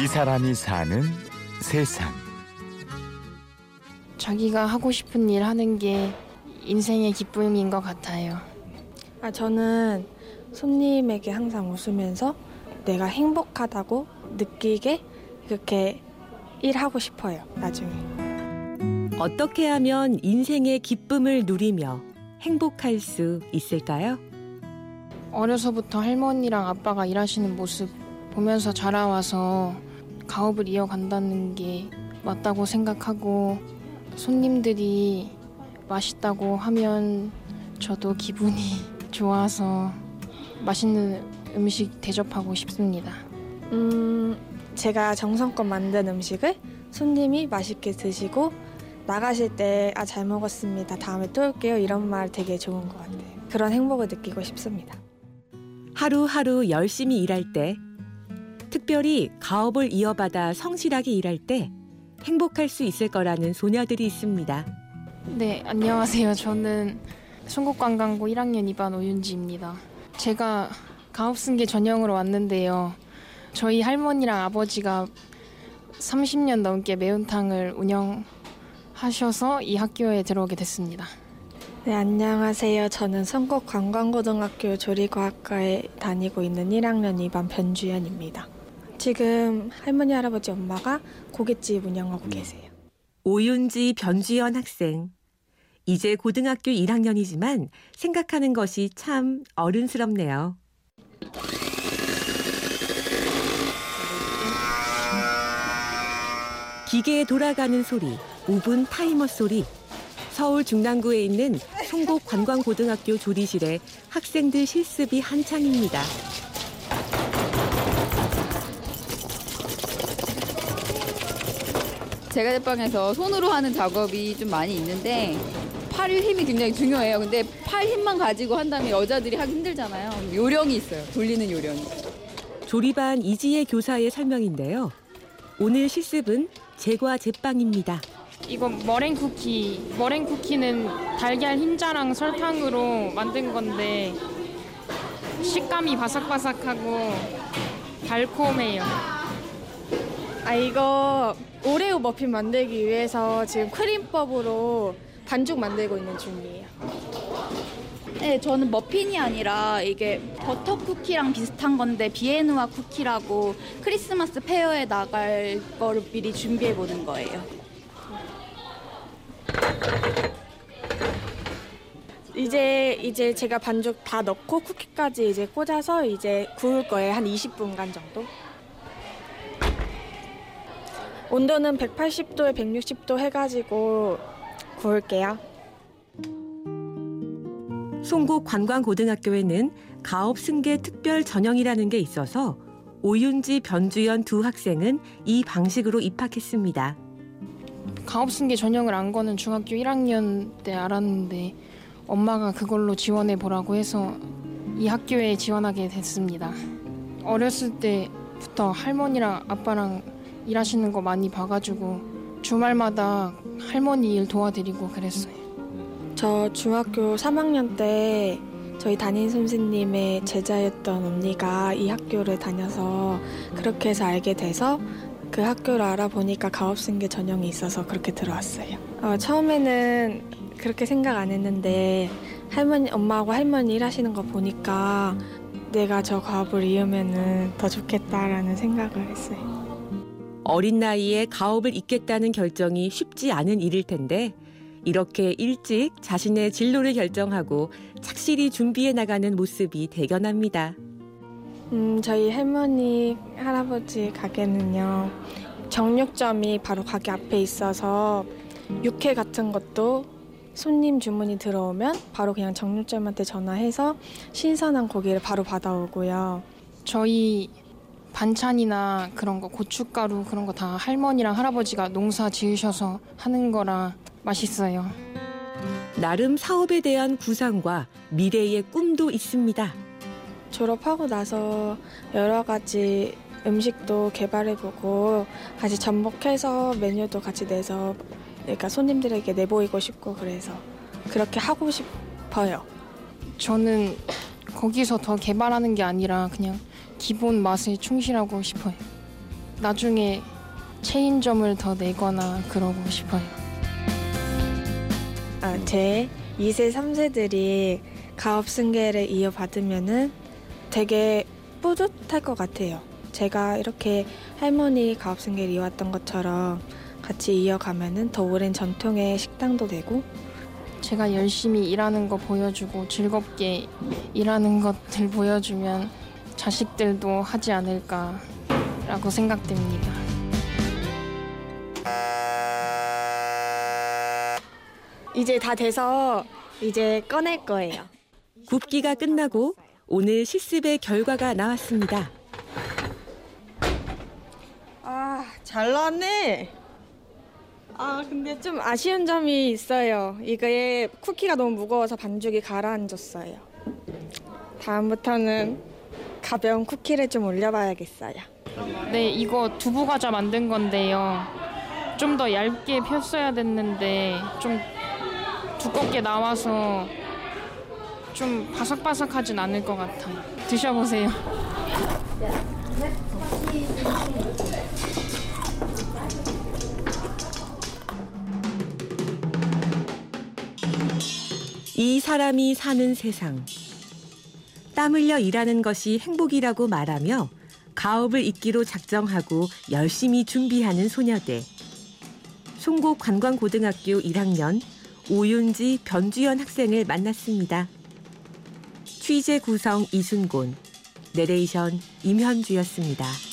이 사람이 사는 세상. 자기가 하고 싶은 일 하는 게 인생의 기쁨인 것 같아요. 아, 저는 손님에게 항상 웃으면서 내가 행복하다고 느끼게 그렇게 일하고 싶어요, 나중에. 어떻게 하면 인생의 기쁨을 누리며 행복할 수 있을까요? 어려서부터 할머니랑 아빠가 일하시는 모습 보면서 자라와서 가업을 이어간다는 게 맞다고 생각하고 손님들이 맛있다고 하면 저도 기분이 좋아서 맛있는 음식 대접하고 싶습니다. 음, 제가 정성껏 만든 음식을 손님이 맛있게 드시고 나가실 때 아 잘 먹었습니다. 다음에 또 올게요. 이런 말 되게 좋은 것 같아요. 그런 행복을 느끼고 싶습니다. 하루하루 열심히 일할 때, 특별히 가업을 이어받아 성실하게 일할 때 행복할 수 있을 거라는 소녀들이 있습니다. 네, 안녕하세요. 저는 송곡관광고 1학년 2반 오윤지입니다. 제가 가업승계 전형으로 왔는데요. 저희 할머니랑 아버지가 30년 넘게 매운탕을 운영하셔서 이 학교에 들어오게 됐습니다. 네, 안녕하세요. 저는 성곡 관광고등학교 조리과학과에 다니고 있는 1학년 2반 변주연입니다. 지금 할머니, 할아버지, 엄마가 고깃집 운영하고 계세요. 오윤지 변주연 학생. 이제 고등학교 1학년이지만 생각하는 것이 참 어른스럽네요. 기계에 돌아가는 소리, 5분 타이머 소리. 서울 중랑구에 있는 송곡 관광고등학교 조리실에 학생들 실습이 한창입니다. 제가 제빵에서 손으로 하는 작업이 좀 많이 있는데 팔 힘이 굉장히 중요해요. 근데 팔 힘만 가지고 한다면 여자들이 하기 힘들잖아요. 요령이 있어요. 돌리는 요령이. 조리반 이지혜 교사의 설명인데요. 오늘 실습은 제과 제빵입니다. 이건 머랭 쿠키. 머랭 쿠키는 달걀 흰자랑 설탕으로 만든 건데 식감이 바삭바삭하고 달콤해요. 아, 이거 오레오 머핀 만들기 위해서 지금 크림법으로 반죽 만들고 있는 중이에요. 네, 저는 머핀이 아니라 이게 버터 쿠키랑 비슷한 건데 비에누아 쿠키라고 크리스마스 페어에 나갈 거를 미리 준비해 보는 거예요. 이제 이제 제가 반죽 다 넣고 쿠키까지 이제 꽂아서 이제 구울 거예요. 한 20분간 정도. 온도는 180도에 160도 해가지고 구울게요. 송곡 관광고등학교에는 가업 승계 특별 전형이라는 게 있어서 오윤지 변주연 두 학생은 이 방식으로 입학했습니다. 가업 승계 전형을 안 거는 중학교 1학년 때 알았는데 엄마가 그걸로 지원해 보라고 해서 이 학교에 지원하게 됐습니다. 어렸을 때부터 할머니랑 아빠랑 일하시는 거 많이 봐가지고 주말마다 할머니 일 도와드리고 그랬어요. 저 중학교 3학년 때 저희 담임 선생님의 제자였던 언니가 이 학교를 다녀서 그렇게 해서 알게 돼서 그 학교를 알아보니까 가업승계 전형이 있어서 그렇게 들어왔어요. 어, 처음에는 그렇게 생각 안 했는데 할머니, 엄마하고 할머니 일하시는 거 보니까 내가 저 가업을 이으면은 더 좋겠다라는 생각을 했어요. 어린 나이에 가업을 잇겠다는 결정이 쉽지 않은 일일 텐데 이렇게 일찍 자신의 진로를 결정하고 착실히 준비해 나가는 모습이 대견합니다. 음, 저희 할머니, 할아버지 가게는요, 정육점이 바로 가게 앞에 있어서 육회 같은 것도 손님 주문이 들어오면 바로 그냥 정육점한테 전화해서 신선한 고기를 바로 받아오고요. 저희 반찬이나 그런 거 고춧가루 그런 거 다 할머니랑 할아버지가 농사 지으셔서 하는 거라 맛있어요. 나름 사업에 대한 구상과 미래의 꿈도 있습니다. 졸업하고 나서 여러 가지 음식도 개발해보고 같이 접목해서 메뉴도 같이 내서 그러니까 손님들에게 내보이고 싶고 그래서 그렇게 하고 싶어요. 저는 거기서 더 개발하는 게 아니라 그냥 기본 맛에 충실하고 싶어요. 나중에 체인점을 더 내거나 그러고 싶어요. 아, 제 2세, 3세들이 가업 승계를 이어받으면은 되게 뿌듯할 것 같아요. 제가 이렇게 할머니 가업 승계를 이어왔던 것처럼 같이 이어가면은 더 오랜 전통의 식당도 되고 제가 열심히 일하는 거 보여주고 즐겁게 일하는 것들 보여주면 자식들도 하지 않을까라고 생각됩니다. 이제 다 돼서 이제 꺼낼 거예요. 굽기가 끝나고 오늘 실습의 결과가 나왔습니다. 아, 잘 나왔네. 아, 근데 좀 아쉬운 점이 있어요. 이게 쿠키가 너무 무거워서 반죽이 가라앉았어요. 다음부터는 가벼운 쿠키를 좀 올려봐야겠어요. 네, 이거 두부 과자 만든 건데요. 좀 더 얇게 폈어야 됐는데 좀 두껍게 나와서 좀 바삭바삭하진 않을 것 같아요. 드셔보세요. 이 사람이 사는 세상. 땀 흘려 일하는 것이 행복이라고 말하며 가업을 잇기로 작정하고 열심히 준비하는 소녀들. 송곡 관광고등학교 1학년 오윤지 변주연 학생을 만났습니다. 취재 구성 이순곤, 내레이션 임현주였습니다.